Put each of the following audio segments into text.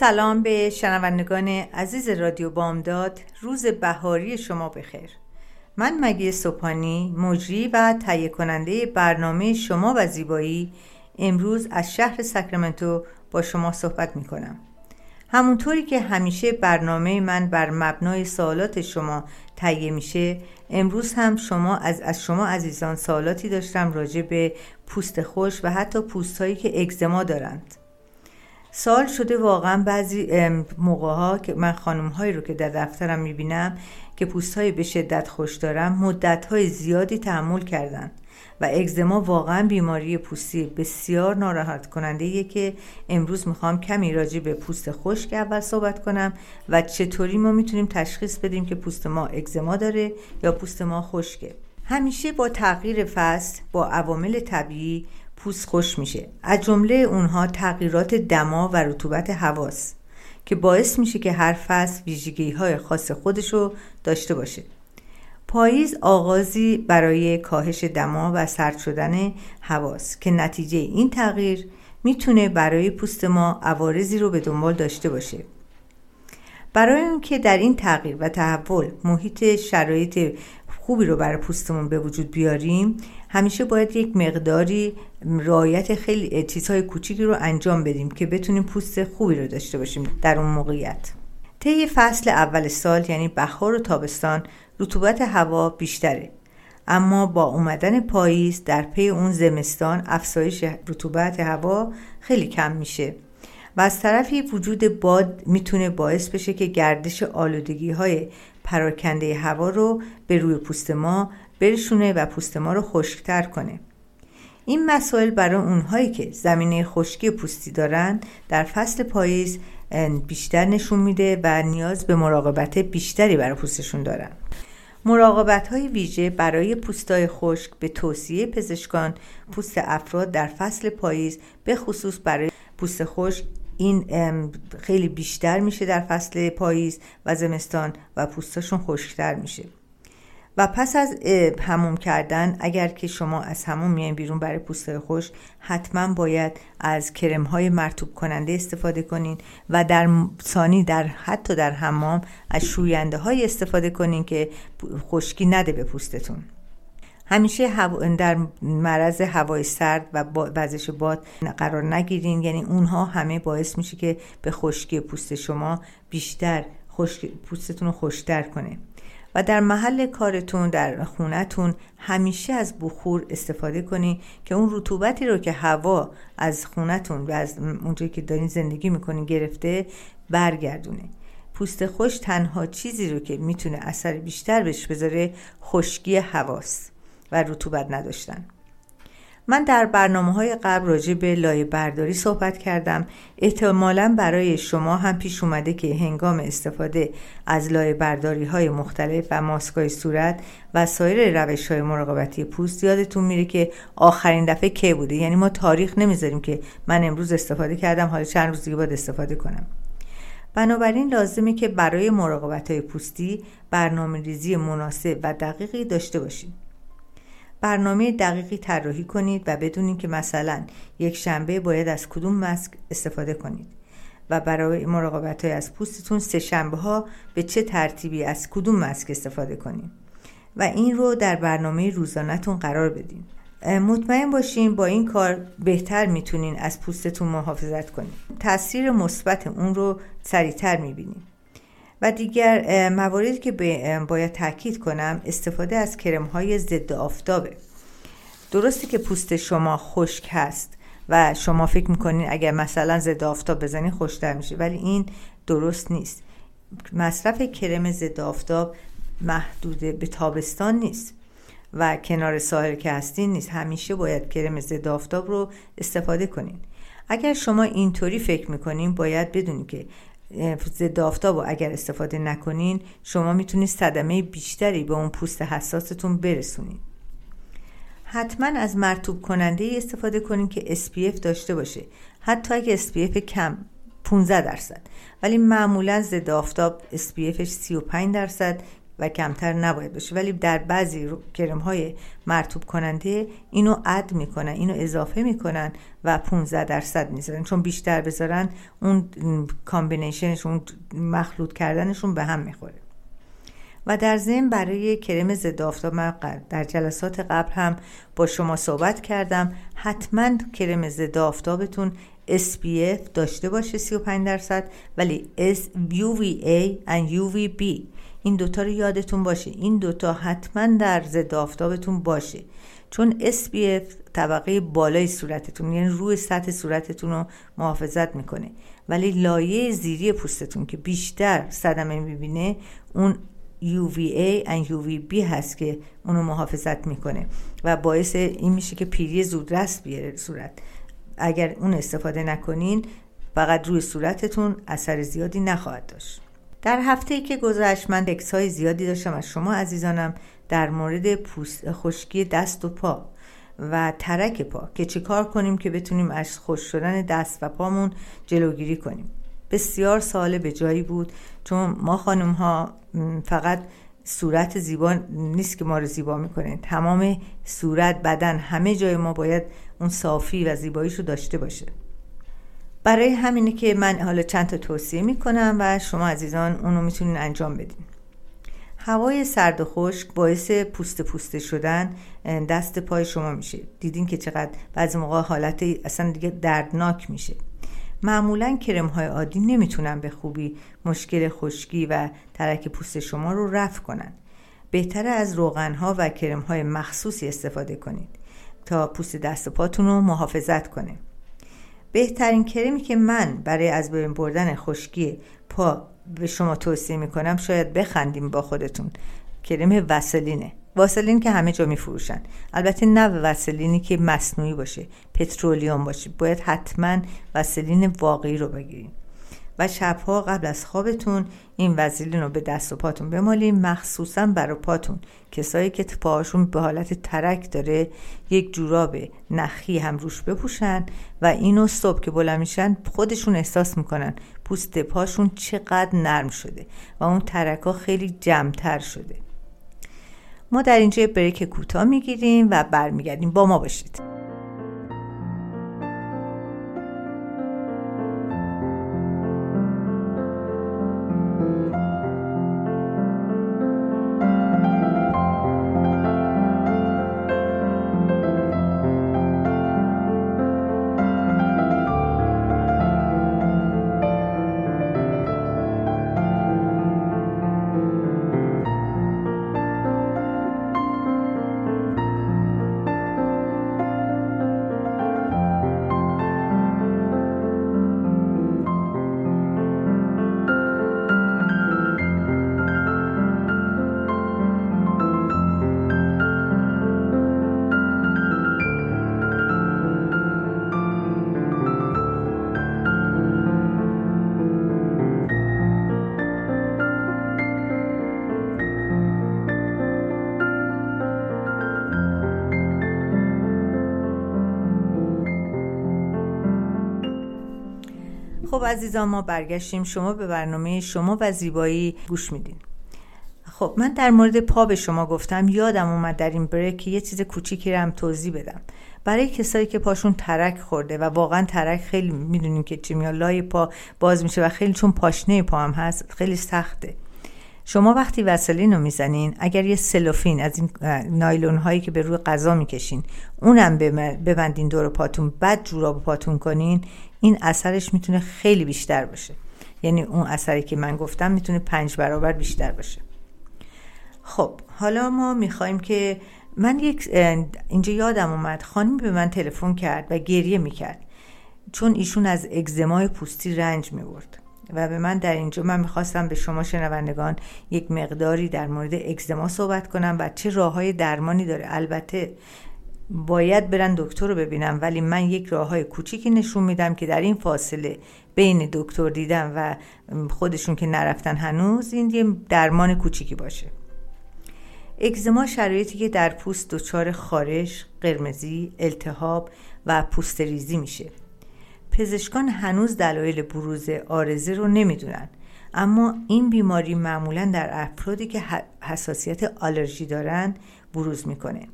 سلام به شنوندگان عزیز رادیو بامداد. روز بهاری شما بخیر. من مگی سوپانی مجری و تهیه کننده برنامه شما و زیبایی امروز از شهر ساکرامنتو با شما صحبت می کنم همونطوری که همیشه برنامه من بر مبنای سوالات شما تهیه میشه امروز هم شما از, از شما عزیزان سوالاتی داشتم راجع به پوست خوش و حتی پوست هایی که اگزما دارند. سال شده واقعا بعضی موقع ها که من خانم هایی رو که در دفترم می‌بینم که پوست های به شدت خوش دارم مدت های زیادی تحمل کردن و اگزما واقعا بیماری پوستی بسیار ناراحت کننده که امروز می‌خوام کمی راجع به پوست خشک اول صحبت کنم و چطوری ما می‌تونیم تشخیص بدیم که پوست ما اگزما داره یا پوست ما خشکه. همیشه با تغییر فصل با عوامل طبیعی پوست خوش میشه. از جمله اونها تغییرات دما و رطوبت هواست که باعث میشه که هر فصل ویژگی های خاص خودشو داشته باشه. پاییز آغازی برای کاهش دما و سرد شدن هواست که نتیجه این تغییر می‌تونه برای پوست ما عوارضی رو به دنبال داشته باشه. برای اینکه در این تغییر و تحول محیط شرایط خوبی رو برای پوستمون به وجود بیاریم همیشه باید یک مقداری رعایت خیلی چیزهای کوچیکی رو انجام بدیم که بتونیم پوست خوبی رو داشته باشیم در اون موقعیت. طی فصل اول سال یعنی بهار و تابستان رطوبت هوا بیشتره. اما با اومدن پاییز در پی اون زمستان افزایش رطوبت هوا خیلی کم میشه و از طرفی وجود باد می‌تونه باعث بشه که گردش آلودگی های پراکنده هوا رو به روی پوست ما برشونه و پوست ما رو خشکتر کنه. این مسائل برای اونهایی که زمینه خشکی پوستی دارن در فصل پاییز بیشتر نشون میده و نیاز به مراقبت بیشتری برای پوستشون دارن. مراقبت های ویژه برای پوستای خشک به توصیه پزشکان پوست افراد در فصل پاییز به خصوص برای پوست خشک این خیلی بیشتر میشه در فصل پاییز و زمستان و پوستاشون خشکتر میشه. و پس از هموم کردن اگر که شما از هموم میاین بیرون برای پوست خوش حتما باید از کرم های مرتوب کننده استفاده کنین و در ثانی در حتی در حمام از شوینده های استفاده کنین که خشکی نده به پوستتون. همیشه در معرض هوای سرد و وزش باد قرار نگیرین. یعنی اونها همه باعث میشه که به خشکی پوست شما بیشتر پوستتون رو خوشتر کنه. و در محل کارتون در خونتون همیشه از بخور استفاده کنی که اون رطوبتی رو که هوا از خونتون و از اونجایی که دارین زندگی می‌کنین گرفته برگردونه. پوست خوش تنها چیزی رو که می‌تونه اثر بیشتر بهش بذاره خشکی هواست و رطوبت نداشتن. من در برنامه های قبل راجع به لایه برداری صحبت کردم. احتمالا برای شما هم پیش اومده که هنگام استفاده از لایه برداری های مختلف و ماسکای صورت و سایر روش های مراقبتی پوست یادتون میره که آخرین دفعه کی بوده. یعنی ما تاریخ نمی‌ذاریم که من امروز استفاده کردم حالا چند روز دیگه باید استفاده کنم. بنابراین لازمه که برای مراقبت های پوستی برنامه ریزی مناسب و دقیقی داشته باشید برنامه دقیقی طراحی کنید و بدونید که مثلا یک شنبه باید از کدوم ماسک استفاده کنید و برای مراقبت های از پوستتون سه شنبه ها به چه ترتیبی از کدوم ماسک استفاده کنید و این رو در برنامه روزانهتون قرار بدین. مطمئن باشین با این کار بهتر می‌تونین از پوستتون محافظت کنید. تاثیر مثبت اون رو سریعتر می‌بینید. و دیگر مواردی که باید تاکید کنم استفاده از کرم های ضد آفتابه. درسته که پوست شما خشک هست و شما فکر می‌کنین اگر مثلا ضد آفتاب بزنین خوشتر میشه ولی این درست نیست. مصرف کرم ضد آفتاب محدود به تابستان نیست و کنار ساحل که هستین نیست. همیشه باید کرم ضد آفتاب رو استفاده کنین. اگر شما اینطوری فکر می‌کنین باید بدونید که ضد آفتاب اگر استفاده نکنین شما می‌تونید صدمه بیشتری به اون پوست حساستون برسونید حتما از مرتوب کننده استفاده کنین که SPF داشته باشه. حتی اگه SPF کم 15 درصد. ولی معمولا ضد آفتاب SPFش 35 درصد و کمتر نباید باشه. ولی در بعضی کرم های مرتوب کننده اینو اد می‌کنن اینو اضافه می‌کنن و 15 درصد می‌ذارن. چون بیشتر بذارن اون کامبینیشنشون مخلوط کردنشون به هم می‌خوره. و در ضمن برای کرم ضد آفتاب من در جلسات قبل هم با شما صحبت کردم. حتما کرم ضد آفتابتون SPF داشته باشه 35 درصد ولی UVA و UVB این دوتا رو یادتون باشه. این دوتا حتما در ضد آفتابتون باشه. چون SPF طبقه بالای صورتتون یعنی روی سطح صورتتون رو محافظت می‌کنه. ولی لایه زیری پوستتون که بیشتر صدمه می‌بینه اون UVA و UVB هست که اونو محافظت می‌کنه و باعث این میشه که پیری زودرس بیاره صورت. اگر اون استفاده نکنین فقط روی صورتتون اثر زیادی نخواهد داشت. در هفته که گذشت من تکس های زیادی داشتم از شما عزیزانم در مورد پوست خشکی دست و پا و ترک پا که چیکار کنیم که بتونیم از خوش شدن دست و پامون جلوگیری کنیم. بسیار سال به جایی بود چون ما خانم ها فقط صورت زیبا نیست که ما رو زیبا می‌کنه. تمام صورت بدن همه جای ما باید اون صافی و زیباییش رو داشته باشه. برای همینه که من حالا چند تا توصیه می‌کنم و شما عزیزان اونو می‌تونین انجام بدین. هوای سرد و خشک باعث پوست پوسته شدن دست پای شما میشه. دیدین که چقدر بعضی موقع حالت اصلا دیگه دردناک میشه. معمولا کرم های عادی نمی‌تونن به خوبی مشکل خشکی و ترک پوست شما رو رفع کنن. بهتره از روغن ها و کرم های مخصوصی استفاده کنید تا پوست دست و پاتون رو محافظت کنه. بهترین کرمی که من برای از بین بردن خشکی پا به شما توصیه می‌کنم شاید بخندیم با خودتون. کرم وسلینه واسلین که همه جا میفروشن. البته نه وسلینی که مصنوعی باشه پترولیوم باشه. باید حتما وسلین واقعی رو بگیریم. و شبها قبل از خوابتون این وزلین رو به دست و پاتون بمالین مخصوصا برای پاتون. کسایی که پاهاشون به حالت ترک داره یک جوراب نخی هم روش بپوشن و اینو صبح که بلند میشن خودشون احساس می‌کنن پوست پاشون چقدر نرم شده و اون ترک ها خیلی جمعتر شده. ما در اینجا بریک کوتاه می‌گیریم و برمیگردیم. با ما باشید. خب عزیزان ما برگشتیم. شما به برنامه شما و زیبایی گوش میدین. خب من در مورد پا به شما گفتم. یادم اومد در این بریک یه چیز کوچیکی رو هم توضیح بدم. برای کسایی که پاشون ترک خورده و واقعا ترک خیلی می‌دونیم که چی لای پا باز میشه و خیلی چون پاشنه پا هم هست خیلی سخته. شما وقتی وسلین رو می‌زنین اگر یه سلوفین از این نایلون هایی که به روی غذا می‌کشین اونم ببندین دور پاتون بعد جوراب پاتون کنین این اثرش می‌تونه خیلی بیشتر باشه. یعنی اون اثری که من گفتم می‌تونه پنج برابر بیشتر باشه. خب حالا ما می‌خوایم که من یک اینجا یادم اومد خانمی به من تلفن کرد و گریه می‌کرد. چون ایشون از اگزمای پوستی رنج می‌برد و به من در اینجا من می‌خواستم به شما شنوندگان یک مقداری در مورد اگزما صحبت کنم و چه راه های درمانی داره. البته باید برن دکتر رو ببینم ولی من یک راه های کوچیکی نشون میدم که در این فاصله بین دکتر دیدن و خودشون که نرفتن هنوز این یه درمان کوچیکی باشه. اگزما شرایطی که در پوست دچار خارش، قرمزی، التهاب و پوستریزی میشه. پزشکان هنوز دلایل بروز آرزه رو نمی‌دونن اما این بیماری معمولا در افرادی که حساسیت آلرژی دارن بروز می‌کنه.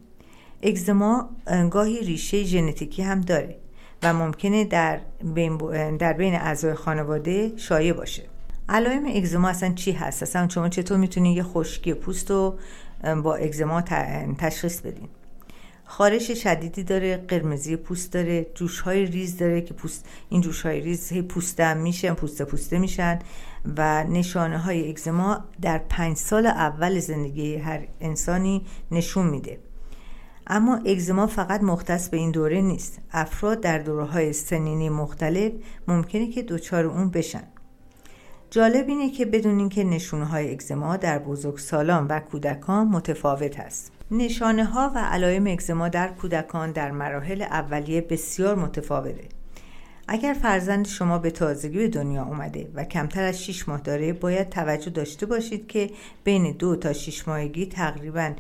اگزما گاهی ریشه ژنتیکی هم داره و ممکنه در بین, در بین اعضای خانواده شایع باشه. علائم اگزما اصلا چی هست؟ اصلا شما چطور می‌تونید یه خشکی پوست رو با اگزما تشخیص بدین؟ خارش شدیدی داره قرمزی پوست داره جوش های ریز داره که پوست این جوش های ریز هی پوسته میشن پوسته پوسته میشن و نشانه های اگزما در پنج سال اول زندگی هر انسانی نشون میده. اما اگزما فقط مختص به این دوره نیست. افراد در دوره های سنینی مختلف ممکنه که دچار اون بشن. جالب اینه که بدونین که نشونه های اگزما در بزرگسالان و کودکان متفاوت است. نشانه ها و علائم اگزما در کودکان در مراحل اولیه بسیار متفاوته. اگر فرزند شما به تازگی به دنیا اومده و کمتر از 6 ماه داره باید توجه داشته باشید که بین دو تا 6 ماهگی تقریبا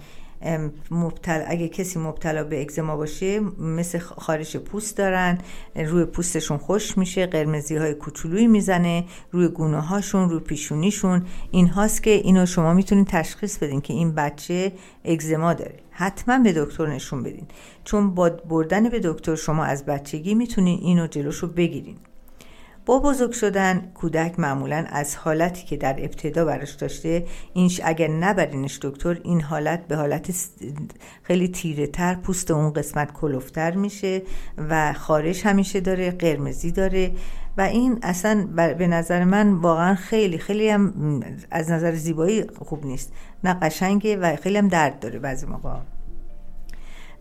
مبتلا اگه کسی مبتلا به اگزما باشه مثل خارش پوست دارن روی پوستشون خوش میشه قرمزی های کوچولویی می‌زنه روی گونه هاشون روی پیشونیشون این هاست که اینو شما می‌تونید تشخیص بدین که این بچه اگزما داره. حتما به دکتر نشون بدین. چون با بردن به دکتر شما از بچگی می‌تونین اینو جلوشو بگیرین. با بزرگ شدن کودک معمولا از حالتی که در ابتدا براش داشته اینش اگر نبرینش دکتر این حالت به حالت خیلی تیره تر پوست اون قسمت کلوفتر میشه و خارش همیشه داره قرمزی داره و این اصلا به نظر من واقعا خیلی خیلی هم از نظر زیبایی خوب نیست. نه قشنگه و خیلی هم درد داره بعضی موقع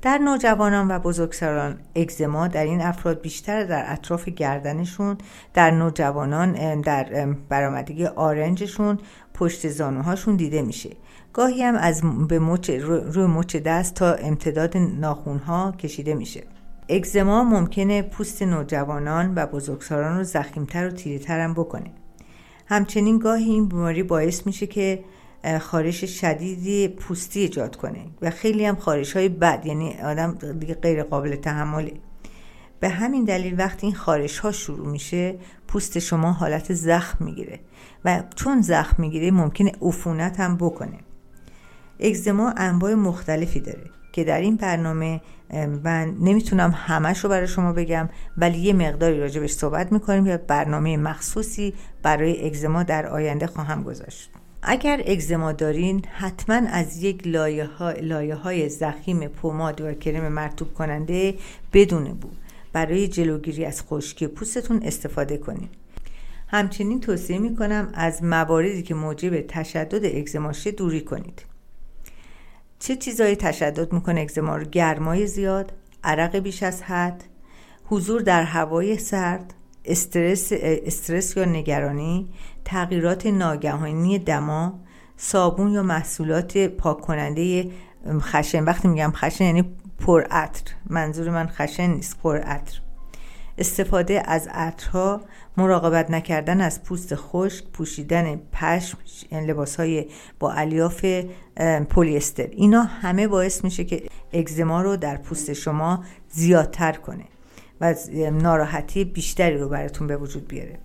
در نوجوانان و بزرگسالان اگزما در این افراد بیشتر در اطراف گردنشون در نوجوانان در برآمدگی آرنجشون پشت زانوهاشون دیده میشه. گاهی هم از به مچ روی مچ دست تا امتداد ناخونها کشیده میشه. اگزما ممکنه پوست نوجوانان و بزرگسالان رو زخیمتر و تیرهتر هم بکنه. همچنین گاهی این بیماری باعث میشه که خارش شدیدی پوستی ایجاد کنه و خیلی هم خارش های بد یعنی آدم دیگه غیر قابل تحمله. به همین دلیل وقتی این خارش ها شروع میشه پوست شما حالت زخم می‌گیره و چون زخم می‌گیره ممکنه عفونت هم بکنه. اگزما انواع مختلفی داره که در این برنامه من نمی‌تونم همش رو برای شما بگم ولی یه مقداری راجبش صحبت می‌کنیم یا برنامه مخصوصی برای اگزما در آینده خواهم گذاشت. اگر اگزما دارین حتما از یک لایه, ها، لایه های زخیم پوماد و کرم مرتوب کننده بدون بو. برای جلوگیری از خشکی پوستتون استفاده کنید همچنین توصیه می کنم از مواردی که موجب تشدد اگزماشه دوری کنید. چه چیزایی تشدد می‌کنه اگزما رو؟ گرمای زیاد عرق بیش از حد حضور در هوای سرد استرس, استرس یا نگرانی تغییرات ناگهانی دما صابون یا محصولات پاک کننده خشن. وقتی میگم خشن یعنی پر عطر. منظور من خشن نیست پر عطر. استفاده از عطرها مراقبت نکردن از پوست خشک پوشیدن پشم یعنی لباس های با الیاف پلیستر. اینا همه باعث میشه که اگزما رو در پوست شما زیادتر کنه و ناراحتی بیشتری رو براتون به وجود بیاره.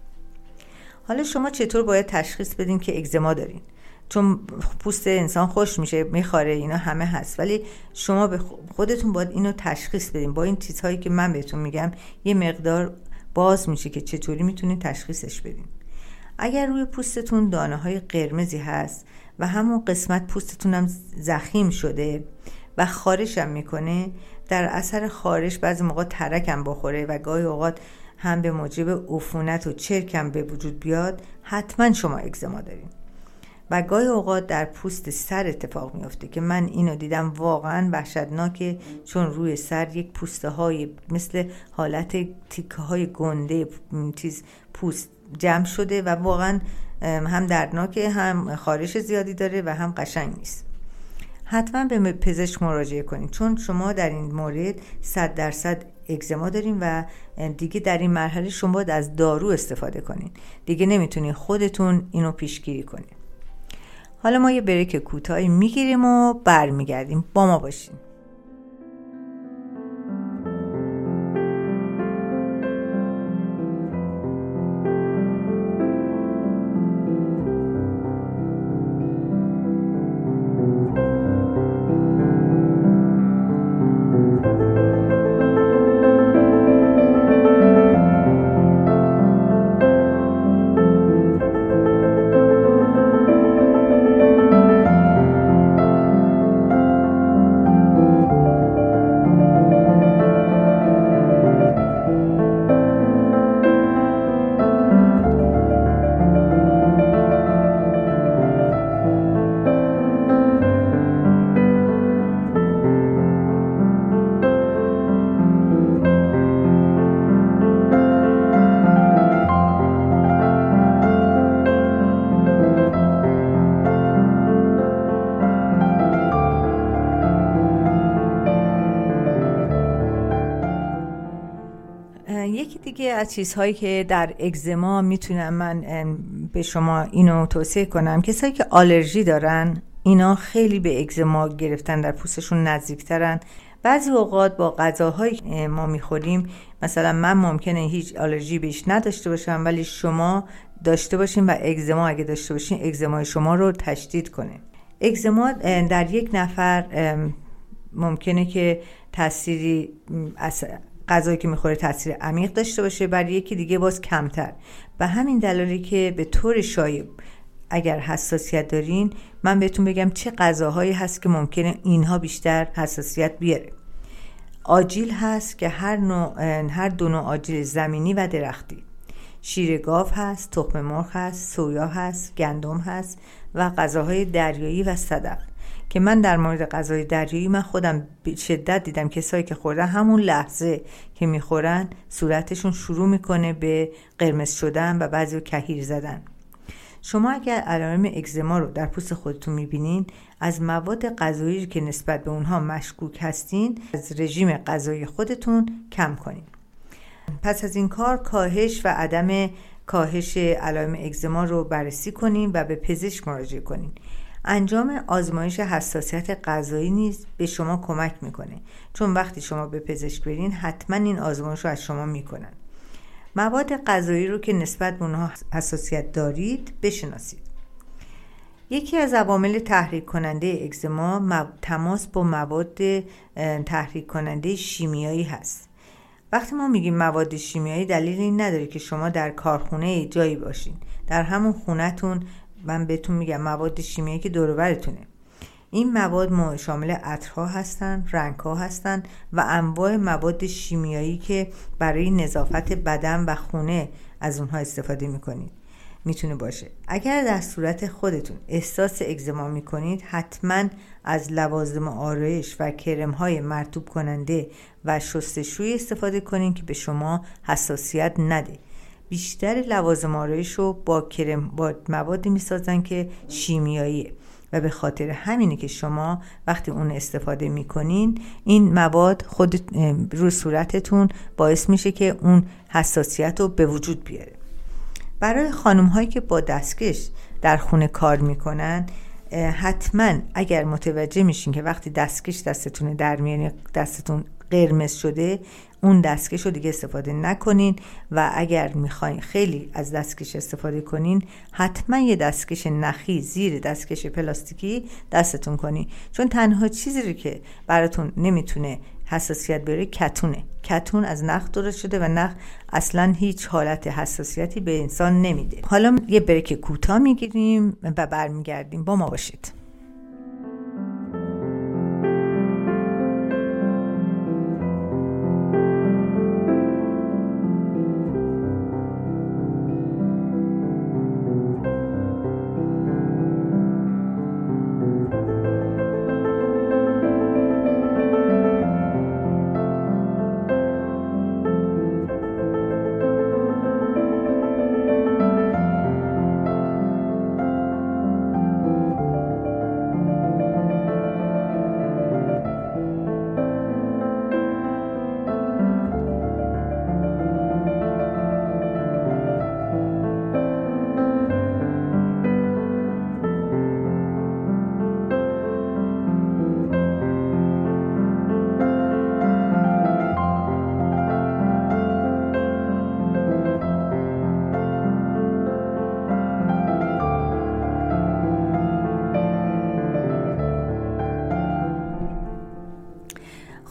حالا شما چطور باید تشخیص بدین که اگزما دارین؟ چون پوست انسان خوش میشه میخواره اینا همه هست. ولی شما به خودتون باید اینو تشخیص بدین. با این چیزهایی که من بهتون میگم یه مقدار باز میشه که چطوری می‌تونین تشخیصش بدین. اگر روی پوستتون دانه های قرمزی هست و همون قسمت پوستتون هم زخیم شده و خارش هم می‌کنه در اثر خارش بعضی موقع ترکم بخوره و گاهی اوقات هم به موجب عفونت و چرکم به وجود بیاد حتما شما اگزما دارین. و گاهی اوقات در پوست سر اتفاق میافته که من اینو دیدم واقعا وحشتناکه چون روی سر یک پوسته های مثل حالت تیکه های گنده چیز پوست جمع شده و واقعا هم دردناکه هم خارش زیادی داره و هم قشنگ نیست. حتما به پزشک مراجعه کنید چون شما در این مورد صد درصد اگزما داریم و دیگه در این مرحله شما باید از دارو استفاده کنید دیگه نمی‌تونید خودتون اینو پیشگیری کنید حالا ما یه بریک کوتاهی می‌گیریم و برمیگردیم. با ما باشیم چیزهایی که در اگزما می‌تونم من به شما اینو توصیه کنم. کسایی که آلرژی دارن اینا خیلی به اگزما گرفتن در پوستشون نزدیکترن. بعضی اوقات با غذاهایی ما می‌خوریم مثلا من ممکنه هیچ آلرژی بهش نداشته باشم ولی شما داشته باشین و اگزما اگه داشته باشین اگزمای شما رو تشدید کنه اگزما در یک نفر ممکنه که تأثیری غذایی که می‌خوره تاثیر عمیق داشته باشه بر یکی دیگه باز کمتر. و همین دلالی که به طور شایع اگر حساسیت دارین من بهتون بگم چه غذاهایی هست که ممکنه اینها بیشتر حساسیت بیاره. آجیل هست که هر, نوع، هر دو نوع آجیل زمینی و درختی. شیر گاو هست تخم مرغ هست سویا هست گندم هست و غذاهای دریایی و صدف که من در مورد غذای دریایی من خودم شدت دیدم. کسایی که خوردن همون لحظه که می‌خورن صورتشون شروع می‌کنه به قرمز شدن و بعضی کهیر زدن. شما اگر علائم اگزما رو در پوست خودتون می‌بینین از مواد غذایی که نسبت به اونها مشکوک هستین از رژیم غذایی خودتون کم کنین. پس از این کار کاهش و عدم کاهش علائم اگزما رو بررسی کنین و به پزشک مراجعه کنین. انجام آزمایش حساسیت غذایی نیز به شما کمک می‌کنه. چون وقتی شما به پزشک برین حتما این آزمایش رو از شما می‌کنن. مواد غذایی رو که نسبت به اونها حساسیت دارید بشناسید. یکی از عوامل تحریک کننده اگزما تماس با مواد تحریک کننده شیمیایی هست. وقتی ما میگیم مواد شیمیایی دلیل این نداره که شما در کارخونه جایی باشین. در همون خونهتون من بهتون میگم مواد شیمیایی که دورورتونه. این مواد شامل عطرها هستن رنگها هستن و انواع مواد شیمیایی که برای نظافت بدن و خونه از اونها استفاده می‌کنید. می‌تونه باشه. اگر در صورت خودتون احساس اگزما می‌کنید حتما از لوازم آرایش و کرم های مرتوب کننده و شستشوی استفاده کنید که به شما حساسیت نده. بیشتر لوازم آرایش رو با کرم با موادی می‌سازن که شیمیاییه. و به خاطر همینه که شما وقتی اون استفاده می‌کنین این مواد خود رو صورتتون باعث میشه که اون حساسیت رو به وجود بیاره. برای خانم هایی که با دستکش در خونه کار می‌کنن حتما اگر متوجه میشین که وقتی دستکش دستتون در میان دستتون قرمز شده اون دستکش رو دیگه استفاده نکنین و اگر می‌خواین خیلی از دستکش استفاده کنین حتما یه دستکش نخی زیر دستکش پلاستیکی دستتون کنین. چون تنها چیزی رو که براتون نمی‌تونه حساسیت بیاره کتونه. کتون از نخ درست شده و نخ اصلا هیچ حالت حساسیتی به انسان نمیده. حالا یه بریک کوتاه می‌گیریم و برمیگردیم. با ما باشید.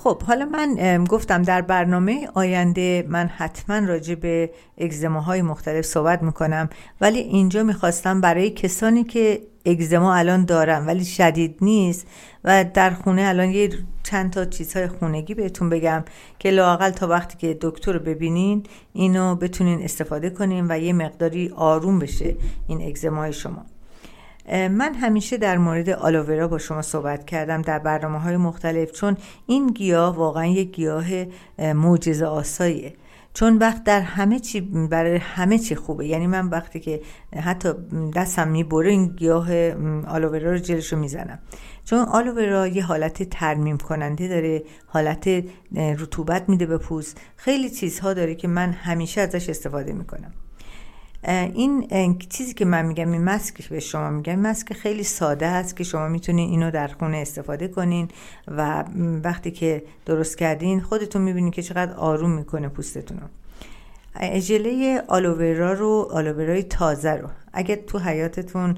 خب حالا من گفتم در برنامه آینده من حتما راجع به اگزماهای مختلف صحبت می‌کنم ولی اینجا می‌خواستم برای کسانی که اگزما الان دارم ولی شدید نیست و در خونه الان یه چند تا چیزهای خونگی بهتون بگم که لاقل تا وقتی که دکتر رو ببینین اینو بتونین استفاده کنین و یه مقداری آروم بشه این اگزمای شما. من همیشه در مورد آلوورا با شما صحبت کردم در برنامه های مختلف چون این گیاه واقعا یک گیاه معجزه آساییه. چون وقت در همه چی برای همه چی خوبه. یعنی من وقتی که حتی دستم می‌بره این گیاه آلوورا رو جلش رو می‌زنم. چون آلوورا یه حالت ترمیم کننده داره حالت رطوبت میده به پوست. خیلی چیزها داره که من همیشه ازش استفاده می‌کنم. این چیزی که من میگم این مسک به شما میگم مسک خیلی ساده است که شما می‌تونین اینو در خونه استفاده کنین و وقتی که درست کردین خودتون می‌بینین که چقدر آروم می‌کنه پوستتون رو. ژله آلوورا رو آلوورای تازه رو. اگر تو حیاتتون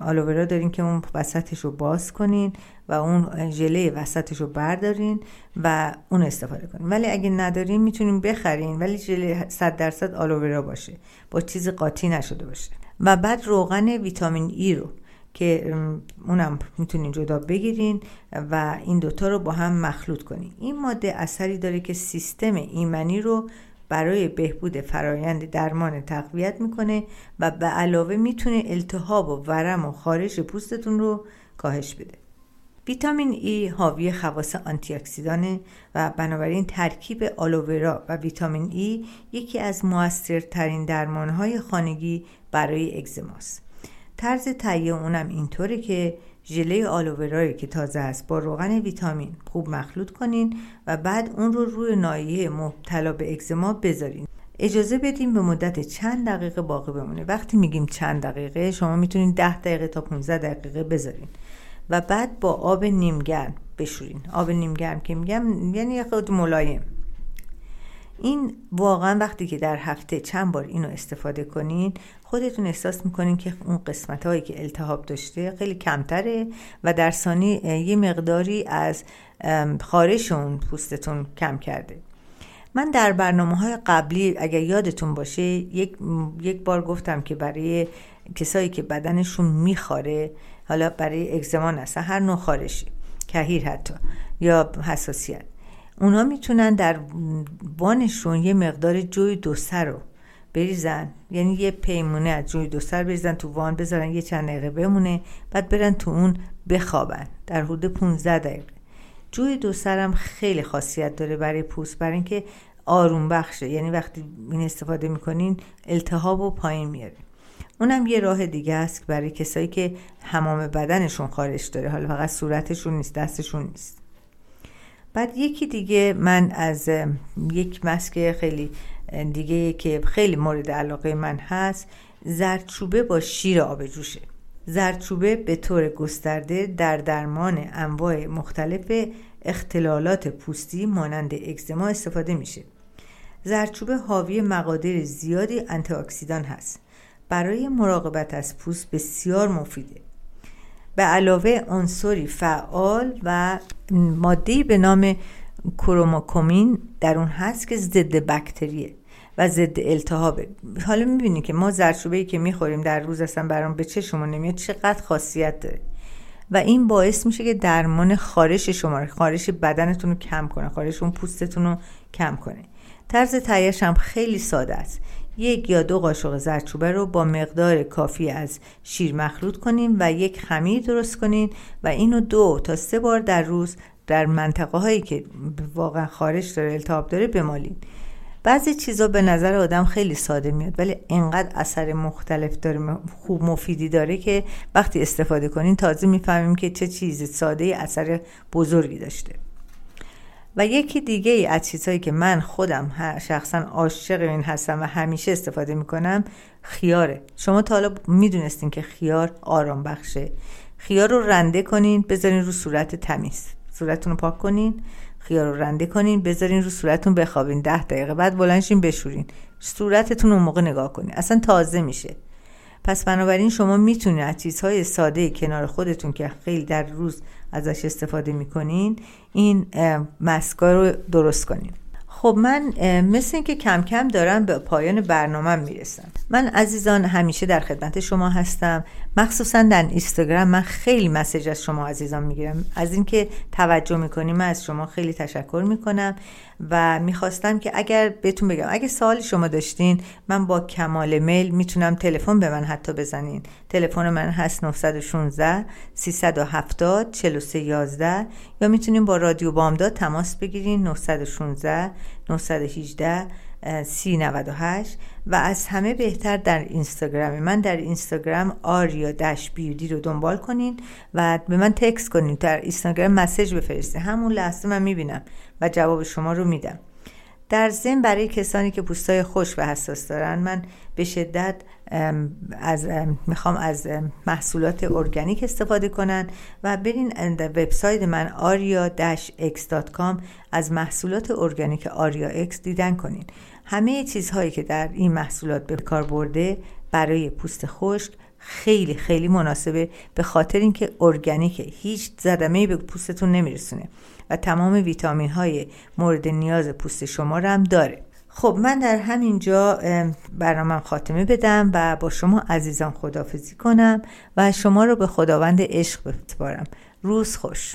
آلوورا دارین که اون وسطش رو باز کنین و اون ژله وسطش رو بردارین و اون استفاده کنین. ولی اگه ندارین می‌تونین بخرین ولی ژله 100 درصد آلوورا باشه. با چیز قاطی نشده باشه. و بعد روغن ویتامین ای رو که اونم می‌تونین جدا بگیرین و این دوتا رو با هم مخلوط کنین. این ماده اثری داره که سیستم ایمنی رو برای بهبود فرایند درمان تقویت می‌کنه و به علاوه می‌تونه التهاب و ورم و خارش پوستتون رو کاهش بده ویتامین ای حاوی خواص آنتی اکسیدانه و بنابراین ترکیب آلوورا و ویتامین ای یکی از موثرترین درمانهای خانگی برای اگزماست. طرز تهیه اونم اینطوره که ژله آلوورایی که تازه است با روغن ویتامین خوب مخلوط کنین و بعد اون رو روی نایه مبتلا به اگزما بذارین. اجازه بدیم به مدت چند دقیقه باقی بمونه. وقتی میگیم چند دقیقه شما می‌تونین 10 دقیقه تا 15 دقیقه بذارین و بعد با آب نیمگرم بشورین. آب نیمگرم که میگم یعنی خود ملایم. این واقعا وقتی که در هفته چند بار اینو استفاده کنین خودتون احساس می‌کنین که اون قسمت هایی که التهاب داشته خیلی کمتره و در ثانی یه مقداری از خارش اون پوستتون کم کرده. من در برنامه های قبلی اگر یادتون باشه یک, یک بار گفتم که برای کسایی که بدنشون میخاره حالا برای اگزمان هست هر نوع خارشی کهیر حتی یا حساسیت اونا می‌تونن در وانشون یه مقدار جوی دوسر رو بریزن. یعنی یه پیمونه از جوی دوسر بریزن تو وان بذارن یه چند دقیقه بمونه بعد برن تو اون بخوابن در حدود 15 دقیقه. جوی دوسر هم خیلی خاصیت داره برای پوست برای اینکه آروم بخشه یعنی وقتی این استفاده می‌کنین التهاب و پایین میاره اونم یه راه دیگه است برای کسایی که حمام بدنشون خارش داره. حالا فقط صورتشون نیست دستشون نیست. بعد یکی دیگه من از یک مسک خیلی دیگه که خیلی مورد علاقه من هست زردچوبه با شیر آب جوشه زردچوبه به طور گسترده در درمان انواع مختلف اختلالات پوستی مانند اگزما استفاده میشه. زردچوبه حاوی مقادیر زیادی انتی اکسیدان هست. برای مراقبت از پوست بسیار مفیده. به علاوه عنصری فعال و مادهی به نام کروموکومین در اون هست که ضد بکتریه و ضد التهابه. حالا می‌بینی که ما زرچوبه ای که می‌خوریم در روز اصلا برام به چشمون نمیاد چقدر خاصیت داره. و این باعث میشه که درمان خارش شما خارش بدنتون رو کم کنه خارش اون پوستتون رو کم کنه. طرز تهیهش هم خیلی ساده است. یک یا دو قاشق زردچوبه رو با مقدار کافی از شیر مخلوط کنیم و یک خمیر درست کنین و اینو دو تا سه بار در روز در منطقه هایی که واقعا خارش داره التهاب داره بمالین. بعضی چیزا به نظر آدم خیلی ساده میاد ولی انقدر اثر مختلف داره خوب مفیدی داره که وقتی استفاده کنین تازه می‌فهمیم که چه چیز ساده اثر بزرگی داشته. و یکی دیگه ای از چیزهایی که من خودم شخصا عاشق این هستم و همیشه استفاده می‌کنم خیاره. شما تا حالا می‌دونستین که خیار آرام بخشه. خیار رو رنده کنین بذارین رو صورت تمیز. صورتتون رو پاک کنین خیار رو رنده کنین بذارین رو صورتتون بخوابین. ده دقیقه بعد بلنشین بشورین. صورتتون اون موقع نگاه کنین. اصلا تازه میشه. پس بنابراین شما می‌تونید از چیزهای ساده کنار خودتون که خیلی در روز ازش استفاده می‌کنین این مسکا رو درست کنین. خب من مثل اینکه کم کم دارم به پایان برنامه می‌رسم. من عزیزان همیشه در خدمت شما هستم. مخصوصا در اینستاگرام من خیلی مسیج از شما عزیزان می‌گیرم. از اینکه توجه می‌کنیم من از شما خیلی تشکر می‌کنم و می‌خواستم که اگر بهتون بگم اگر سوالی شما داشتین من با کمال میل می‌تونم تلفن به من حتی بزنین. تلفن من هست 916 370 4311 یا می‌تونین با رادیو بامداد تماس بگیرین. 916 918 398 و از همه بهتر در اینستاگرام. من در اینستاگرام آریا دش بیودی رو دنبال کنین و به من تکس کنین. در اینستاگرام مسیج بفرستین. همون لحظه من می‌بینم و جواب شما رو میدم. در ضمن برای کسانی که پوستای خوش و حساس دارن من به شدت از می‌خوام از محصولات ارگانیک استفاده کنن و برین وبسایت من aria-x.com از محصولات ارگانیک آریا اکس دیدن کنین. همه چیزهایی که در این محصولات به کار برده برای پوست خشک خیلی خیلی مناسبه به خاطر اینکه ارگانیکه هیچ زدمه به پوستتون نمیرسونه و تمام ویتامین های مورد نیاز پوست شما رو هم داره. خب من در همین جا برنامه خاتمه بدم و با شما عزیزان خدافزی کنم و شما رو به خداوند عشق بسپارم. روز خوش.